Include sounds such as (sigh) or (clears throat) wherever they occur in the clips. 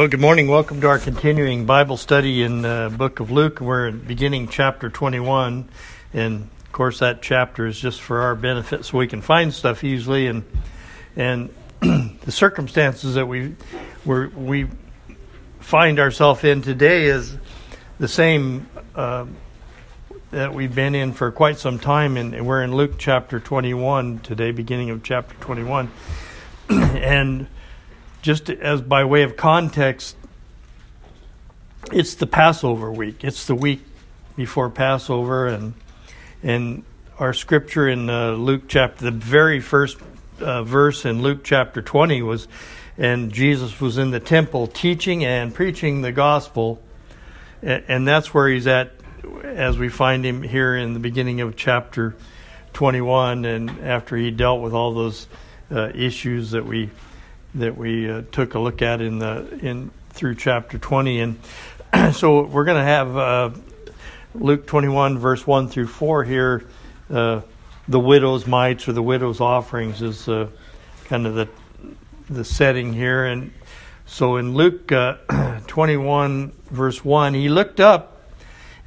Well, good morning. Welcome to our continuing Bible study in the book of Luke. We're beginning chapter 21. And of course, that chapter is just for our benefit so we can find stuff easily. And, and (clears throat) the circumstances that we, we we find ourselves in today is the same uh, that we've been in for quite some time. And we're in Luke chapter 21 today, beginning of chapter 21. (clears throat) and just as by way of context, it's the Passover week. It's the week before Passover, and and our scripture in uh, Luke chapter, the very first uh, verse in Luke chapter twenty was, and Jesus was in the temple teaching and preaching the gospel, and, and that's where he's at, as we find him here in the beginning of chapter twenty-one, and after he dealt with all those uh, issues that we that we uh, took a look at in the in through chapter 20 and (clears throat) so we're going to have uh, Luke 21 verse 1 through 4 here uh, the widow's mites or the widow's offerings is uh, kind of the the setting here. And so in Luke uh, (clears throat) 21 verse 1 he looked up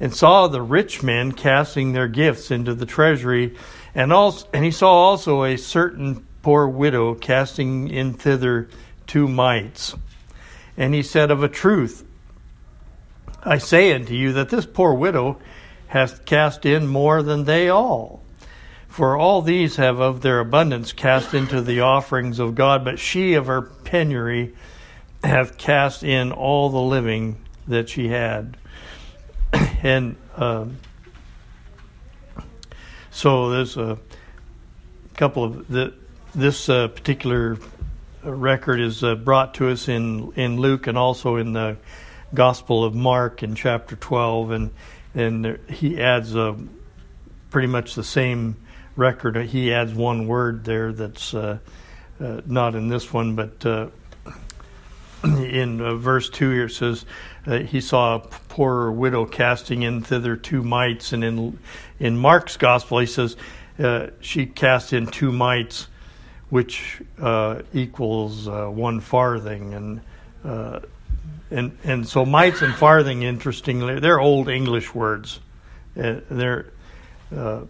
and saw the rich men casting their gifts into the treasury. And also and he saw also a certain poor widow casting in thither two mites. And he said, Of a truth, I say unto you that this poor widow hath cast in more than they all. For all these have of their abundance cast into the offerings of God, but she of her penury hath cast in all the living that she had. (clears throat) and um, so there's a couple of the this uh, particular record is uh, brought to us in in Luke and also in the Gospel of Mark in chapter 12, and and he adds uh, pretty much the same record. He adds one word there that's uh, uh, not in this one, but uh, (clears throat) in verse two here it says he saw a poor widow casting in thither two mites, and in in Mark's Gospel he says she cast in two mites which uh, equals uh, one farthing, and uh, and and so mites and farthing, interestingly, they're old English words. Uh, they're uh,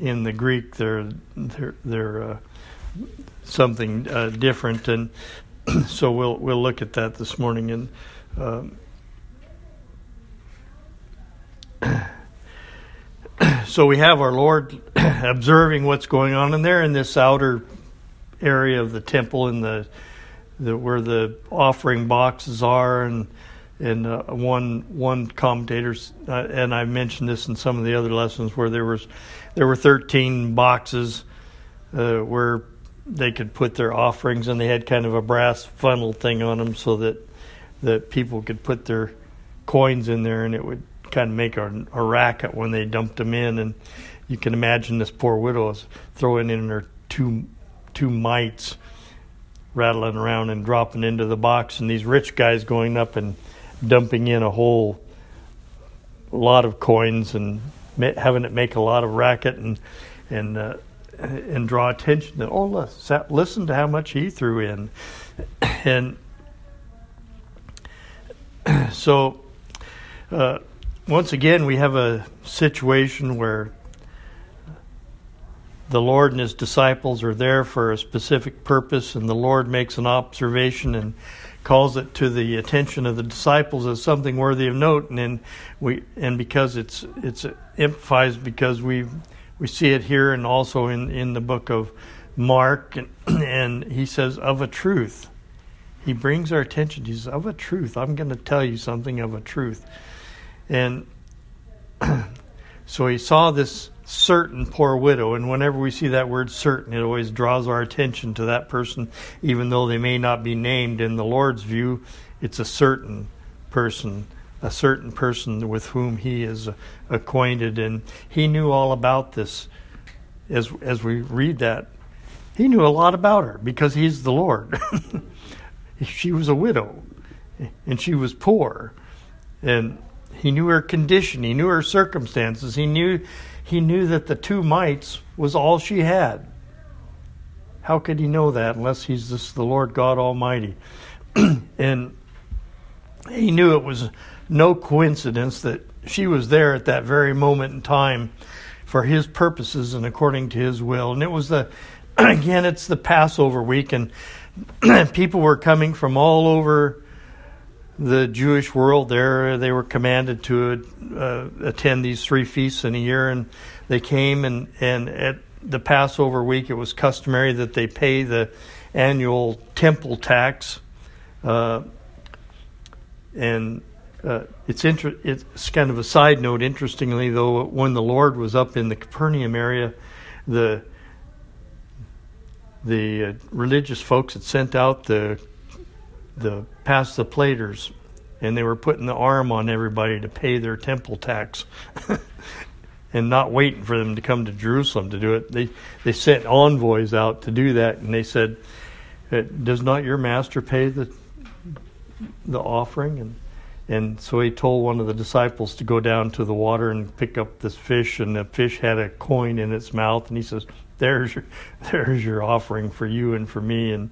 in the Greek, they're they're they're uh, something different, and (clears throat) so we'll we'll look at that this morning and. Um, (clears throat) so we have our Lord (clears throat) observing what's going on in there in this outer area of the temple and the, the where the offering boxes are and and uh, one one commentator uh, and I mentioned this in some of the other lessons where there was there were 13 boxes uh, where they could put their offerings and they had kind of a brass funnel thing on them so that that people could put their coins in there and it would kind of make a, a racket when they dumped them in. And you can imagine this poor widow is throwing in her two two mites rattling around and dropping into the box, and these rich guys going up and dumping in a whole lot of coins and having it make a lot of racket and and uh, and draw attention to oh listen to how much he threw in. (clears throat) And (clears throat) so uh, once again we have a situation where the Lord and his disciples are there for a specific purpose, and the Lord makes an observation and calls it to the attention of the disciples as something worthy of note. And then we and because it's it's emphasized because we we see it here and also in in the book of Mark, and, (clears throat) and he says of a truth. He brings our attention. He says of a truth. I'm going to tell you something of a truth, and (clears throat) so he saw this certain poor widow. And whenever we see that word certain, it always draws our attention to that person, even though they may not be named. In the Lord's view, it's a certain person, a certain person with whom he is acquainted. And he knew all about this as, as we read that. He knew a lot about her because he's the Lord. (laughs) she was a widow and she was poor. And he knew her condition, he knew her circumstances, he knew he knew that the two mites was all she had. How could he know that unless he's this, the Lord God Almighty? (clears throat) and he knew it was no coincidence that she was there at that very moment in time for his purposes and according to his will. And it was the, (clears throat) again, it's the Passover week, and (clears throat) people were coming from all over the Jewish world there. They were commanded to uh, attend these three feasts in a year, and they came. And, and at the Passover week, it was customary that they pay the annual temple tax. Uh, and uh, it's inter- it's kind of a side note. Interestingly, though, when the Lord was up in the Capernaum area, the the uh, religious folks had sent out the the past the platers, and they were putting the arm on everybody to pay their temple tax, (laughs) and not waiting for them to come to Jerusalem to do it. They they sent envoys out to do that, and they said, "Does not your master pay the the offering?" and and so he told one of the disciples to go down to the water and pick up this fish, and the fish had a coin in its mouth, and he says, "There's your, (laughs) there's your offering for you and for me." And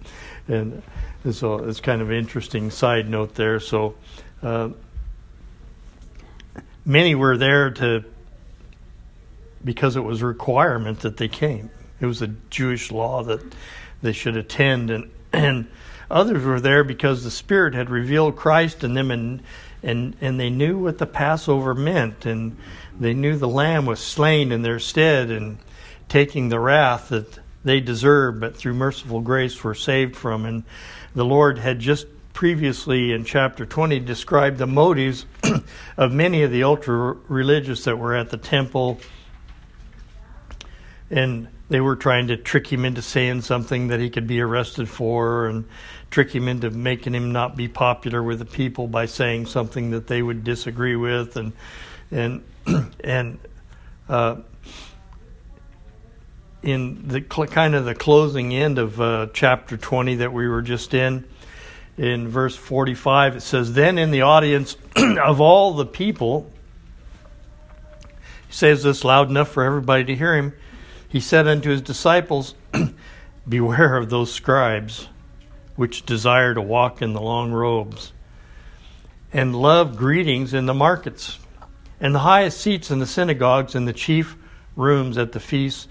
and, and so it's kind of an interesting side note there. So uh, many were there to because it was a requirement that they came. It was a Jewish law that they should attend, and (clears throat) and others were there because the Spirit had revealed Christ in them and and and they knew what the Passover meant, and they knew the Lamb was slain in their stead and taking the wrath that they deserved, but through merciful grace were saved from. And the Lord had just previously in chapter 20 described the motives (clears throat) of many of the ultra religious that were at the temple. And they were trying to trick him into saying something that he could be arrested for and trick him into making him not be popular with the people by saying something that they would disagree with and and (clears throat) and uh, in the cl- kind of the closing end of uh, chapter 20 that we were just in in verse 45 it says then in the audience (clears throat) of all the people he says this loud enough for everybody to hear him he said unto his disciples (clears throat) beware of those scribes which desire to walk in the long robes, and love greetings in the markets, and the highest seats in the synagogues, and the chief rooms at the feasts.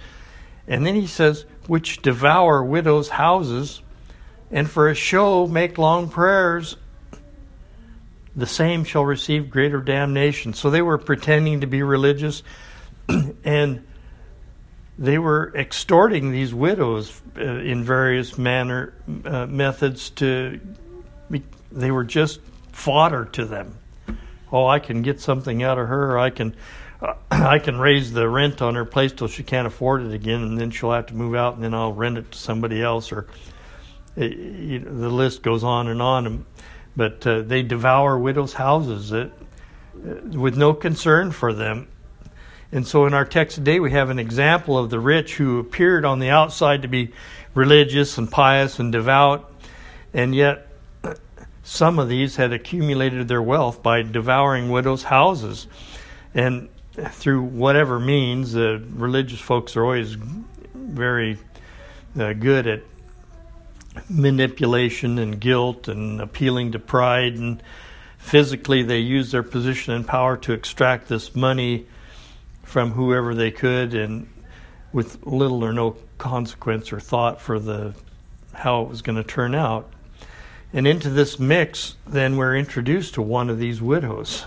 And then he says, which devour widows' houses, and for a show make long prayers. The same shall receive greater damnation. So they were pretending to be religious, (clears throat) and they were extorting these widows uh, in various manner uh, methods to they were just fodder to them. Oh i can get something out of her. I can uh, (clears throat) i can raise the rent on her place till she can't afford it again and then she'll have to move out and then i'll rent it to somebody else or uh, you know, the list goes on and on. But uh, they devour widows houses that, uh, with no concern for them and so in our text today, we have an example of the rich who appeared on the outside to be religious and pious and devout, and yet (clears throat) some of these had accumulated their wealth by devouring widows' houses. And through whatever means, the religious folks are always very uh, good at manipulation and guilt and appealing to pride. And physically, they use their position and power to extract this money from whoever they could and with little or no consequence or thought for the how it was going to turn out. And into this mix, then we're introduced to one of these widows.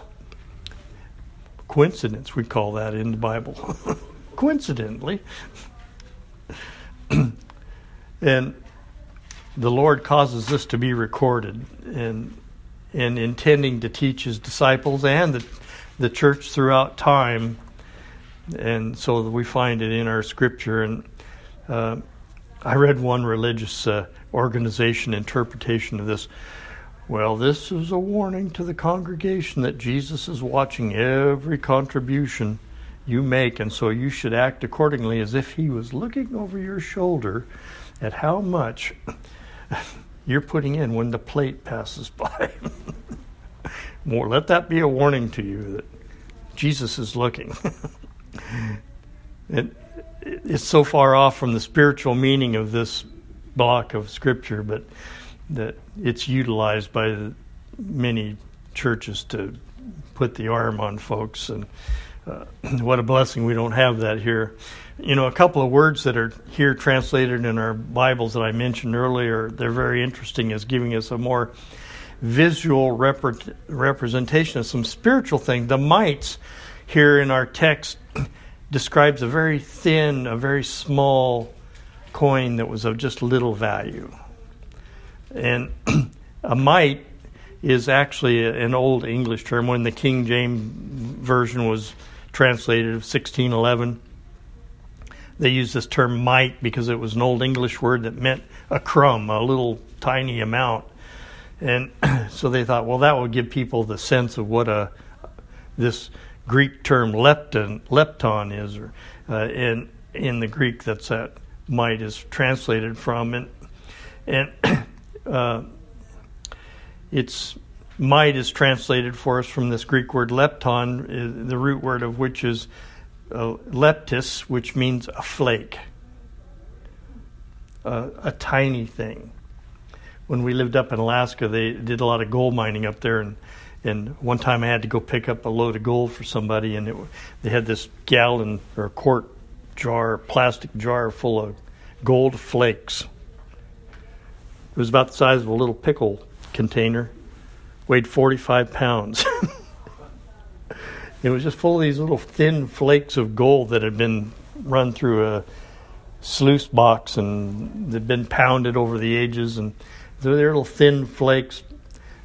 Coincidence, we call that in the Bible. (laughs) Coincidentally. (clears throat) and the Lord causes this to be recorded and and intending to teach his disciples and the, the church throughout time and so we find it in our scripture. And uh, I read one religious uh, organization interpretation of this. Well, this is a warning to the congregation that Jesus is watching every contribution you make, and so you should act accordingly as if he was looking over your shoulder at how much (laughs) you're putting in when the plate passes (laughs) by. More, let that be a warning to you that Jesus is looking. (laughs) it, it's so far off from the spiritual meaning of this block of scripture, but that it's utilized by many churches to put the arm on folks, and uh, (clears throat) what a blessing we don't have that here. You know, a couple of words that are here translated in our Bibles that I mentioned earlier, they're very interesting as giving us a more visual rep- representation of some spiritual thing. The mites here in our text describes a very thin, a very small coin that was of just little value. And (clears throat) a mite is actually an old English term. When the King James Version was translated of 1611, they used this term mite because it was an old English word that meant a crumb, a little tiny amount. And (clears throat) so they thought, well, that would give people the sense of what a this Greek term lepton lepton is, or uh, in in the Greek that's that mite is translated from, and and (coughs) uh, it's mite is translated for us from this Greek word lepton, uh, the root word of which is uh, leptis, which means a flake, a tiny thing. When we lived up in Alaska, they did a lot of gold mining up there, and and one time I had to go pick up a load of gold for somebody, and it, they had this gallon or quart jar, plastic jar full of gold flakes. It was about the size of a little pickle container, weighed 45 pounds. (laughs) it was just full of these little thin flakes of gold that had been run through a sluice box and they'd been pounded over the ages. And they're little thin flakes,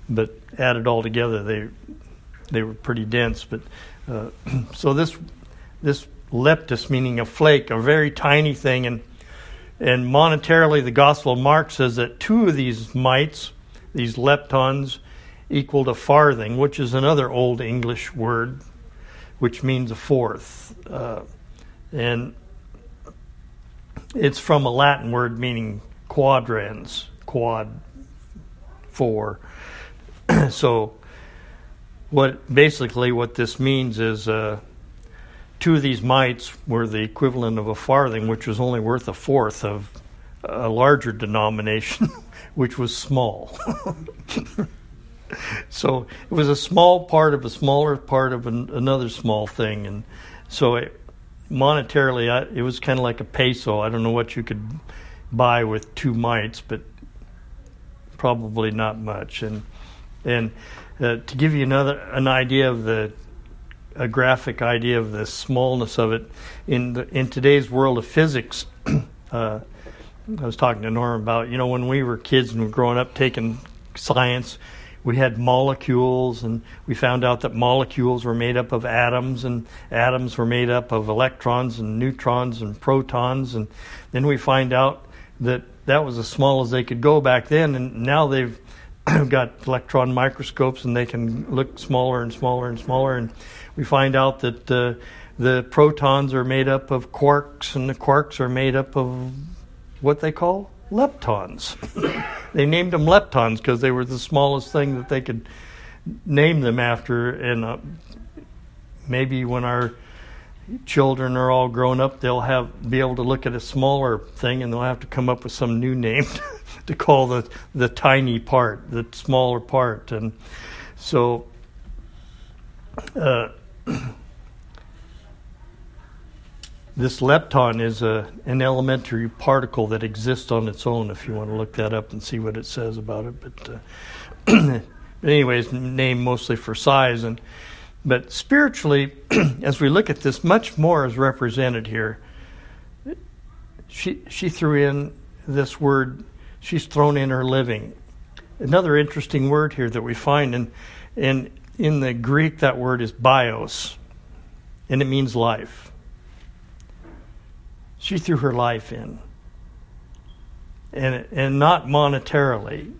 but added all together, they they were pretty dense. But uh, (clears throat) so this this leptis, meaning a flake, a very tiny thing, and and monetarily, the Gospel of Mark says that two of these mites, these leptons, equaled a farthing, which is another old English word, which means a fourth, uh, and it's from a Latin word meaning quadrans, quad, four. (clears throat) so, what basically what this means is uh, two of these mites were the equivalent of a farthing, which was only worth a fourth of a larger denomination, (laughs) which was small. (laughs) so it was a small part of a smaller part of an, another small thing, and so it, monetarily, I, it was kind of like a peso. I don't know what you could buy with two mites, but probably not much. And and uh, to give you another an idea of the a graphic idea of the smallness of it in the, in today's world of physics. (clears throat) uh, I was talking to Norm about you know when we were kids and we were growing up taking science, we had molecules and we found out that molecules were made up of atoms and atoms were made up of electrons and neutrons and protons and then we find out that that was as small as they could go back then and now they've got electron microscopes and they can look smaller and smaller and smaller. And we find out that uh, the protons are made up of quarks and the quarks are made up of what they call leptons. (coughs) they named them leptons because they were the smallest thing that they could name them after. And uh, maybe when our children are all grown up, they'll have be able to look at a smaller thing and they'll have to come up with some new name (laughs) to call the the tiny part, the smaller part, and so. Uh, (clears throat) this lepton is a, an elementary particle that exists on its own. If you want to look that up and see what it says about it, but, uh, (clears throat) but anyways, named mostly for size and but spiritually, (clears throat) as we look at this, much more is represented here. She she threw in this word she's thrown in her living. Another interesting word here that we find, and, and in the Greek, that word is bios, and it means life. She threw her life in, and, and not monetarily.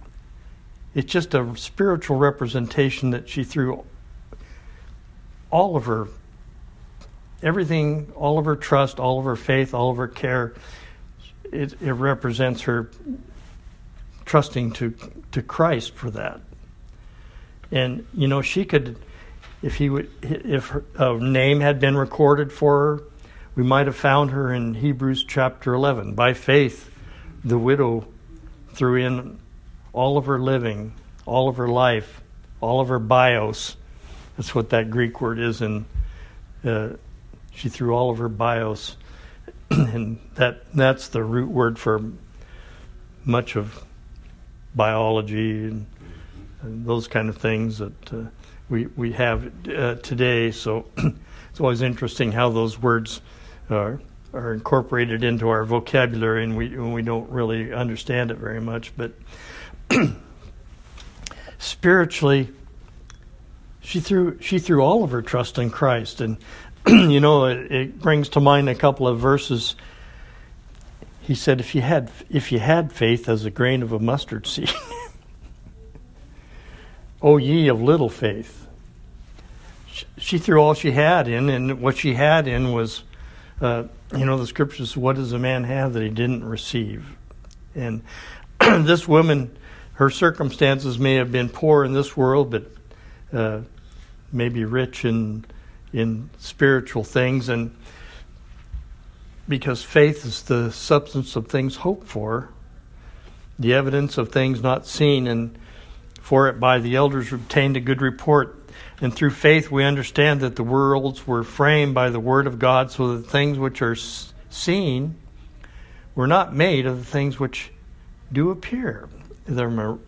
It's just a spiritual representation that she threw all of her, everything, all of her trust, all of her faith, all of her care. It, it represents her trusting to to Christ for that. And you know, she could, if he would, if her a name had been recorded for her, we might have found her in Hebrews chapter eleven. By faith, the widow threw in all of her living, all of her life, all of her bios. That's what that Greek word is, and uh, she threw all of her bios, (clears throat) and that that's the root word for much of biology and, and those kind of things that uh, we we have uh, today. So (clears throat) it's always interesting how those words are are incorporated into our vocabulary, and we we don't really understand it very much. But (clears throat) spiritually, she threw she threw all of her trust in Christ, and (clears throat) you know it, it brings to mind a couple of verses. He said, "If you had if you had faith as a grain of a mustard seed." (laughs) O ye of little faith. She threw all she had in, and what she had in was, uh, you know, the scriptures, what does a man have that he didn't receive? And (clears throat) this woman, her circumstances may have been poor in this world, but uh, maybe rich in, in spiritual things. And because faith is the substance of things hoped for, the evidence of things not seen, and for it by the elders obtained a good report. And through faith we understand that the worlds were framed by the word of God, so that things which are seen were not made of the things which do appear. There are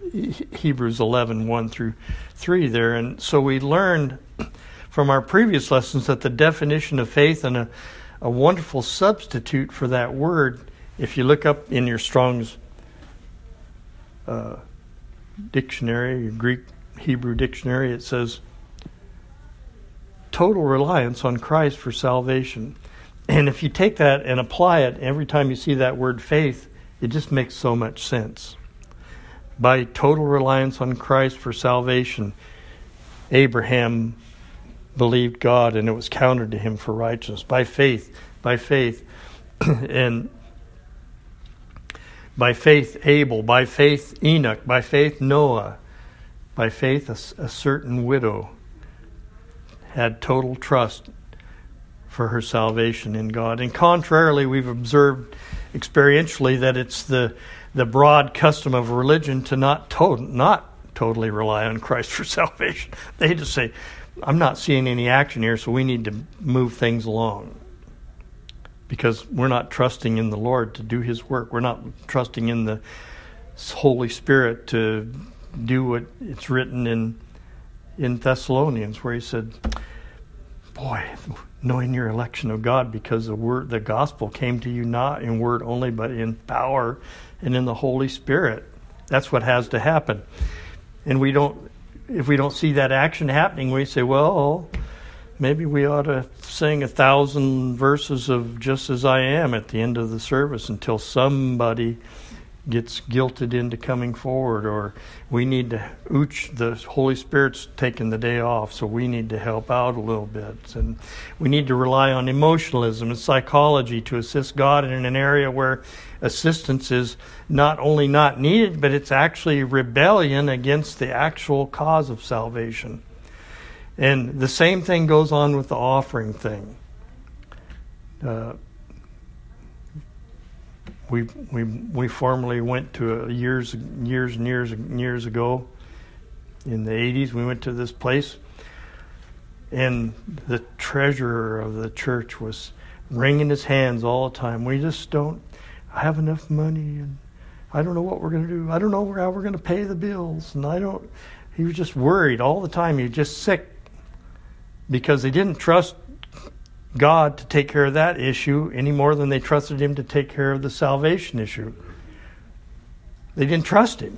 Hebrews 11, 1 through 3 there. And so we learned from our previous lessons that the definition of faith and a, a wonderful substitute for that word, if you look up in your Strong's uh, dictionary, your Greek Hebrew dictionary, it says total reliance on Christ for salvation. And if you take that and apply it every time you see that word faith, it just makes so much sense. By total reliance on Christ for salvation, Abraham believed God and it was counted to him for righteousness. By faith, by faith. (clears throat) and by faith, Abel. By faith, Enoch. By faith, Noah. By faith, a, a certain widow had total trust for her salvation in God. And contrarily, we've observed experientially that it's the the broad custom of religion to not to- not totally rely on Christ for (laughs) salvation. They just say, "I'm not seeing any action here, so we need to move things along." because we're not trusting in the Lord to do His work. We're not trusting in the Holy Spirit to do what it's written in in Thessalonians, where He said, "Boy, knowing your election of God, because the word, the gospel came to you not in word only, but in power and in the Holy Spirit. That's what has to happen." And we don't, if we don't see that action happening, we say, "Well." maybe we ought to sing a thousand verses of just as I am at the end of the service until somebody gets guilted into coming forward or we need to ooch the holy spirit's taking the day off so we need to help out a little bit and we need to rely on emotionalism and psychology to assist god in an area where assistance is not only not needed but it's actually rebellion against the actual cause of salvation and the same thing goes on with the offering thing. Uh, we we we formerly went to a, years years and years and years ago in the 80s we went to this place and the treasurer of the church was wringing his hands all the time we just don't have enough money and I don't know what we're going to do I don't know how we're going to pay the bills and I don't he was just worried all the time he was just sick because they didn't trust God to take care of that issue any more than they trusted Him to take care of the salvation issue. They didn't trust Him.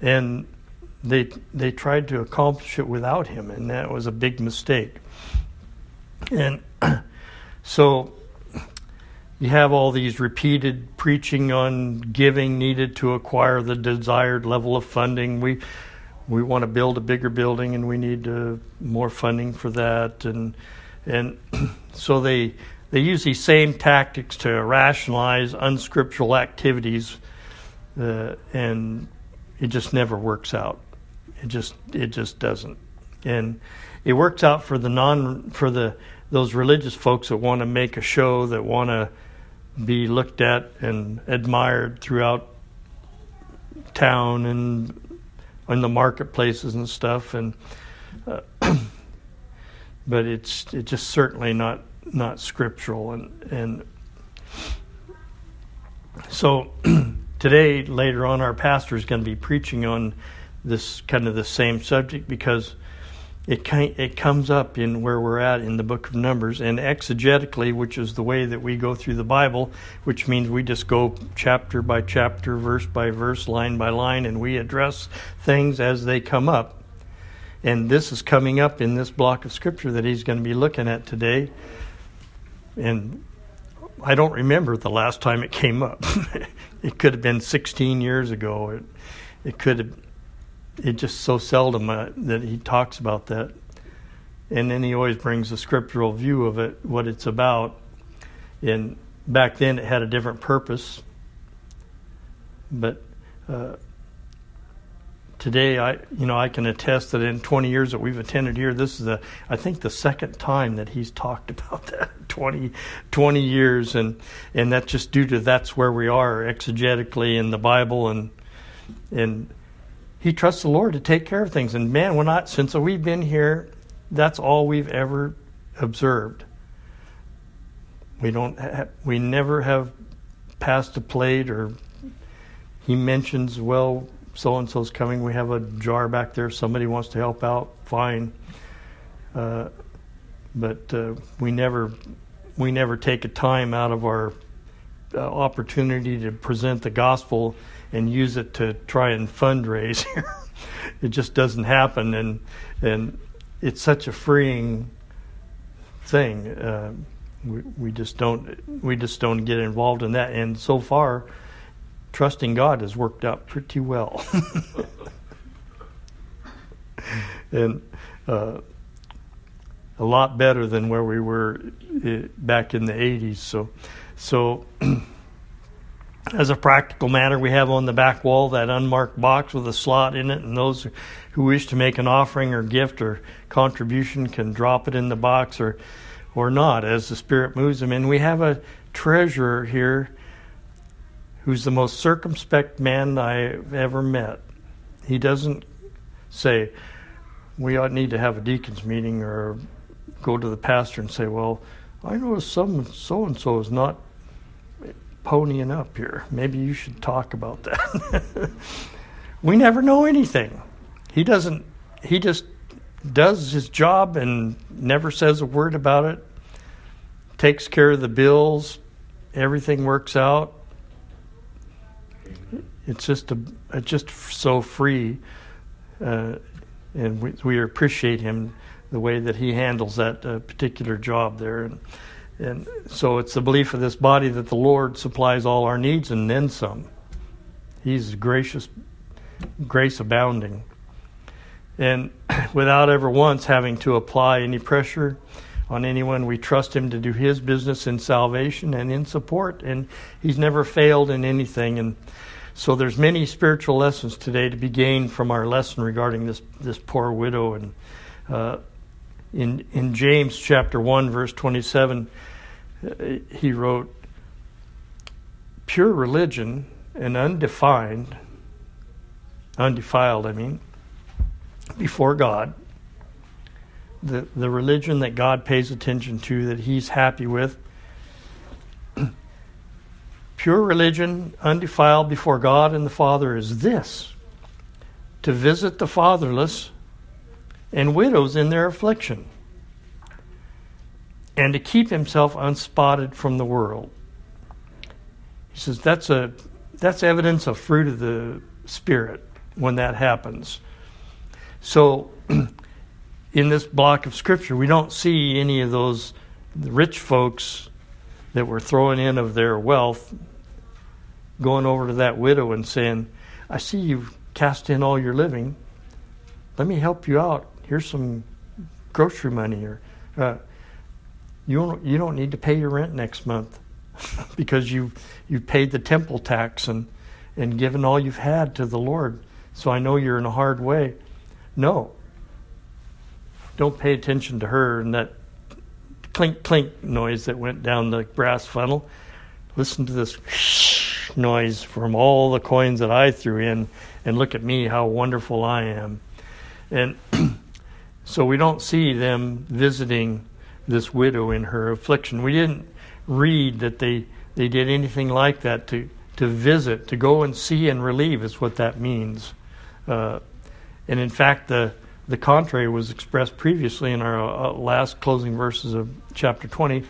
And they, they tried to accomplish it without Him, and that was a big mistake. And (clears throat) so you have all these repeated preaching on giving needed to acquire the desired level of funding. We we want to build a bigger building and we need uh, more funding for that. And and (clears throat) so they they use these same tactics to rationalize unscriptural activities uh, and it just never works out. It just it just doesn't. And it works out for the non for the those religious folks that want to make a show that want to be looked at and admired throughout town and in the marketplaces and stuff, and uh, (clears throat) but it's it's just certainly not not scriptural, and and so (clears throat) today later on our pastor is going to be preaching on this kind of the same subject because it it comes up in where we're at in the book of Numbers and exegetically, which is the way that we go through the Bible, which means we just go chapter by chapter, verse by verse, line by line, and we address things as they come up. And this is coming up in this block of scripture that he's going to be looking at today. And I don't remember the last time it came up. (laughs) it could have been 16 years ago. It, it could have it just so seldom uh, that he talks about that. And then he always brings a scriptural view of it, what it's about. And back then it had a different purpose. But uh, today, I you know I can attest that in 20 years that we've attended here, this is the I think the second time that he's talked (laughs) about that 20 20 years, and and that's just due to that's where we are exegetically in the Bible and and he trusts the Lord to take care of things. And man, we're not, since we've been here, that's all we've ever observed. We don't, ha- we never have passed a plate or he mentions, well, so and so's coming. We have a jar back there. Somebody wants to help out. Fine. Uh, but uh, we never, we never take a time out of our uh, opportunity to present the gospel and use it to try and fundraise (laughs) here. it just doesn't happen, and and it's such a freeing thing. Uh, we we just don't we just don't get involved in that, and so far, trusting God has worked out pretty well. (laughs) and uh, a lot better than where we were uh, back in the 80s. So, so (clears throat) as a practical matter, we have on the back wall that unmarked box with a slot in it, and those who wish to make an offering or gift or contribution can drop it in the box or or not as the Spirit moves them. And we have a treasurer here who's the most circumspect man I've ever met. He doesn't say, we ought need to have a deacons meeting or go to the pastor and say, well, I know some so and so is not ponying up here. Maybe you should talk about that. (laughs) we never know anything. He doesn't, he just does his job and never says a word about it, takes care of the bills, everything works out. It's just a, it's just so free, uh, and we, we appreciate him the way that he handles that uh, particular job there. And and so it's the belief of this body that the Lord supplies all our needs and then some. He's gracious, grace abounding. And (clears throat) without ever once having to apply any pressure on anyone, we trust Him to do His business in salvation and in support. And He's never failed in anything. And so there's many spiritual lessons today to be gained from our lesson regarding this, this poor widow. And uh, in, in James chapter 1, verse 27, uh, he wrote, Pure religion and undefined, undefiled, I mean, before God, the, the religion that God pays attention to, that He's happy with, (clears throat) pure religion, undefiled before God and the Father, is this to visit the fatherless and widows in their affliction, and to keep himself unspotted from the world. He says that's a that's evidence of fruit of the spirit when that happens. So (clears throat) in this block of scripture we don't see any of those rich folks that were throwing in of their wealth going over to that widow and saying, I see you've cast in all your living. Let me help you out here's some grocery money or uh, you don't you don't need to pay your rent next month (laughs) because you you've paid the temple tax and and given all you've had to the Lord. So I know you're in a hard way. No. Don't pay attention to her and that clink clink noise that went down the brass funnel. Listen to this (laughs) noise from all the coins that I threw in, and look at me, how wonderful I am. And (clears throat) so we don't see them visiting this widow in her affliction. We didn't read that they, they did anything like that to, to visit, to go and see and relieve, is what that means. Uh, and in fact, the, the contrary was expressed previously in our uh, last closing verses of chapter 20.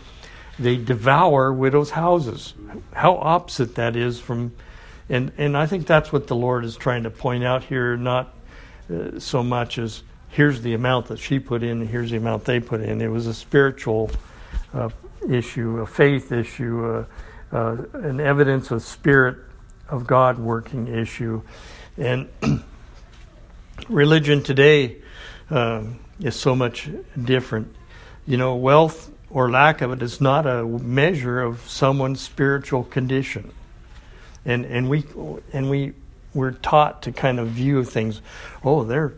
They devour widows' houses. How opposite that is from, and, and I think that's what the Lord is trying to point out here, not uh, so much as here's the amount that she put in, here's the amount they put in. It was a spiritual uh, issue, a faith issue, uh, uh an evidence of spirit of God working issue. And (clears throat) religion today um, is so much different. You know, wealth or lack of it is not a measure of someone's spiritual condition. And and we and we we're taught to kind of view things. Oh, they're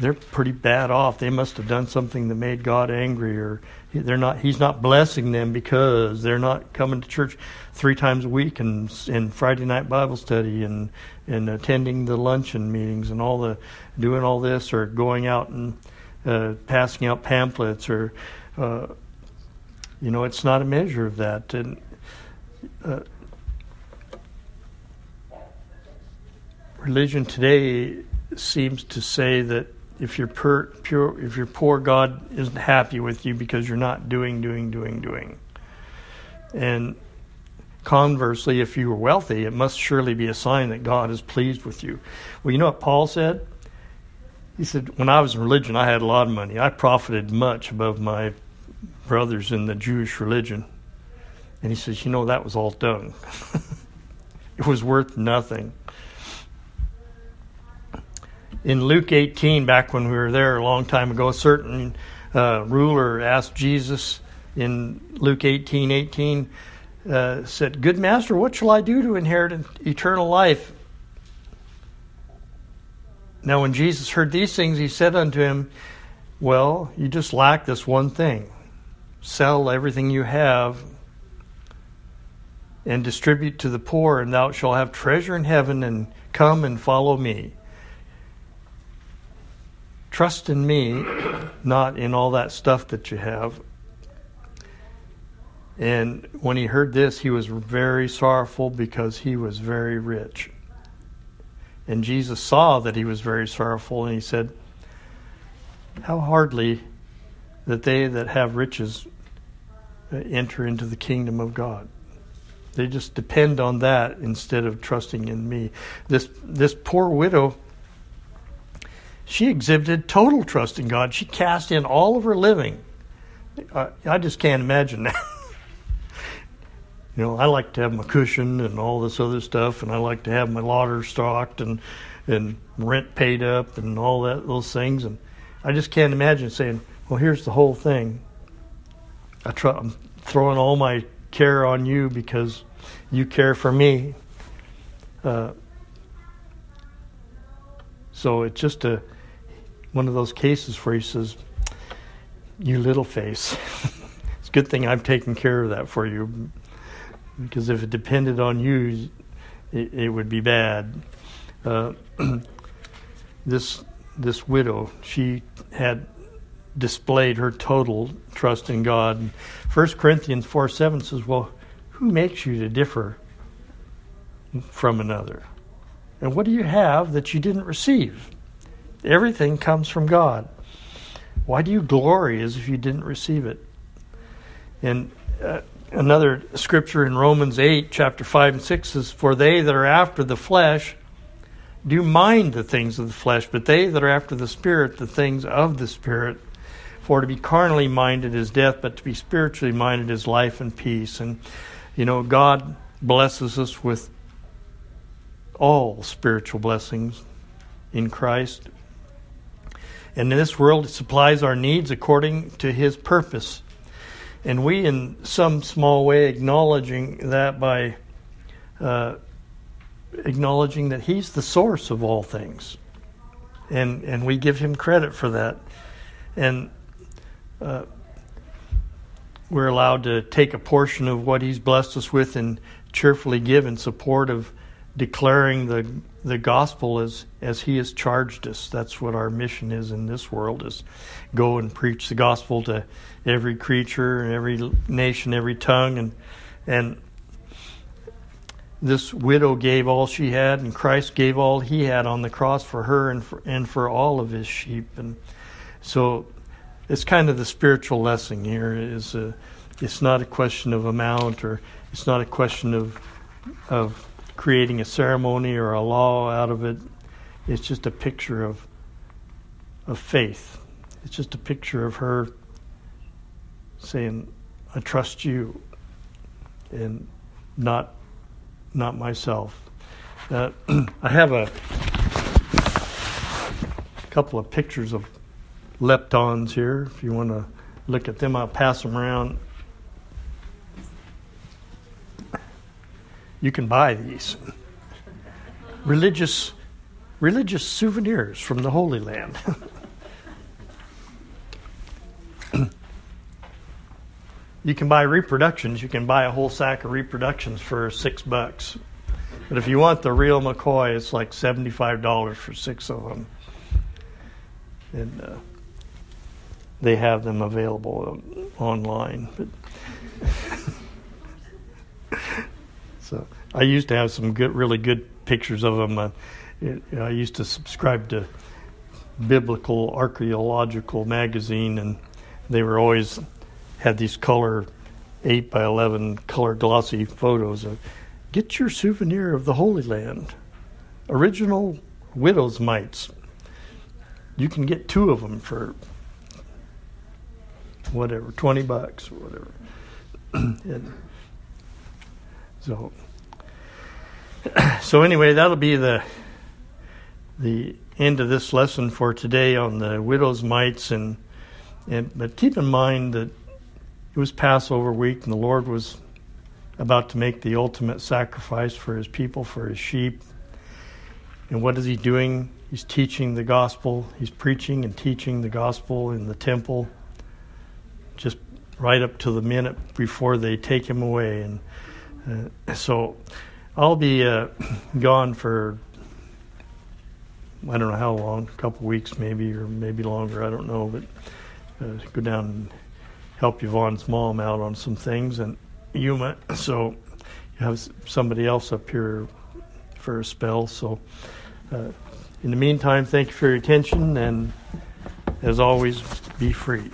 they're pretty bad off. They must have done something that made God angry, or they're not. He's not blessing them because they're not coming to church three times a week and and Friday night Bible study and and attending the luncheon meetings and all the doing all this or going out and uh, passing out pamphlets or uh, you know it's not a measure of that and. Uh, religion today seems to say that if you're pure, pure, if you're poor, God isn't happy with you because you're not doing, doing, doing, doing. And conversely, if you were wealthy, it must surely be a sign that God is pleased with you. Well, you know what Paul said? He said, When I was in religion, I had a lot of money. I profited much above my brothers in the Jewish religion. And he says, You know, that was all dung. (laughs) it was worth nothing in Luke 18, back when we were there a long time ago, a certain uh, ruler asked Jesus in Luke 18 18, uh, said, Good master, what shall I do to inherit eternal life? Now, when Jesus heard these things, he said unto him, Well, you just lack this one thing. Sell everything you have and distribute to the poor, and thou shalt have treasure in heaven, and come and follow me. Trust in me, not in all that stuff that you have. And when he heard this, he was very sorrowful because he was very rich. And Jesus saw that he was very sorrowful, and he said, How hardly that they that have riches uh, enter into the kingdom of God. They just depend on that instead of trusting in me. This this poor widow she exhibited total trust in God. She cast in all of her living. I, I just can't imagine that. (laughs) you know, I like to have my cushion and all this other stuff, and I like to have my lauder stocked and and rent paid up and all that those things. And I just can't imagine saying, "Well, here's the whole thing. I try, I'm throwing all my care on you because you care for me." Uh, so it's just a one of those cases where he says, You little face. (laughs) it's a good thing I've taken care of that for you. Because if it depended on you, it, it would be bad. Uh, (clears throat) this this widow, she had displayed her total trust in God. 1 Corinthians 4 7 says, Well, who makes you to differ from another? And what do you have that you didn't receive? Everything comes from God. Why do you glory as if you didn't receive it? And uh, another scripture in Romans 8, chapter 5 and 6 says, For they that are after the flesh do mind the things of the flesh, but they that are after the Spirit, the things of the Spirit. For to be carnally minded is death, but to be spiritually minded is life and peace. And, you know, God blesses us with all spiritual blessings in Christ. And in this world, it supplies our needs according to His purpose. And we, in some small way, acknowledging that by uh, acknowledging that He's the source of all things. And, and we give Him credit for that. And uh, we're allowed to take a portion of what He's blessed us with and cheerfully give in support of declaring the the gospel as as he has charged us. That's what our mission is in this world is go and preach the gospel to every creature, every nation, every tongue and and this widow gave all she had and Christ gave all he had on the cross for her and for, and for all of his sheep and so it's kind of the spiritual lesson here is uh, it's not a question of amount or it's not a question of of creating a ceremony or a law out of it. It's just a picture of of faith. It's just a picture of her saying, "I trust you," and not not myself. Uh, (clears throat) I have a couple of pictures of leptons here. If you want to look at them, I'll pass them around. You can buy these religious religious souvenirs from the Holy Land. (laughs) you can buy reproductions. You can buy a whole sack of reproductions for six bucks. But if you want the real McCoy, it's like seventy-five dollars for six of them. And uh, they have them available online. But (laughs) so I used to have some good, really good pictures of them. Uh, it, I used to subscribe to Biblical Archaeological magazine, and they were always had these color eight by eleven color glossy photos of get your souvenir of the Holy Land, original widow's mites. You can get two of them for whatever, 20 bucks or whatever. (clears throat) and so, (clears throat) so anyway, that'll be the the end of this lesson for today on the widow's mites and and but keep in mind that it was Passover week and the Lord was about to make the ultimate sacrifice for his people, for his sheep. And what is he doing? He's teaching the gospel. He's preaching and teaching the gospel in the temple just right up to the minute before they take him away. And uh, so I'll be uh, gone for I don't know how long, a couple weeks maybe, or maybe longer. I don't know, but uh, go down and help Yvonne's mom out on some things and Yuma. So you have somebody else up here for a spell. So uh, in the meantime, thank you for your attention, and as always, be free.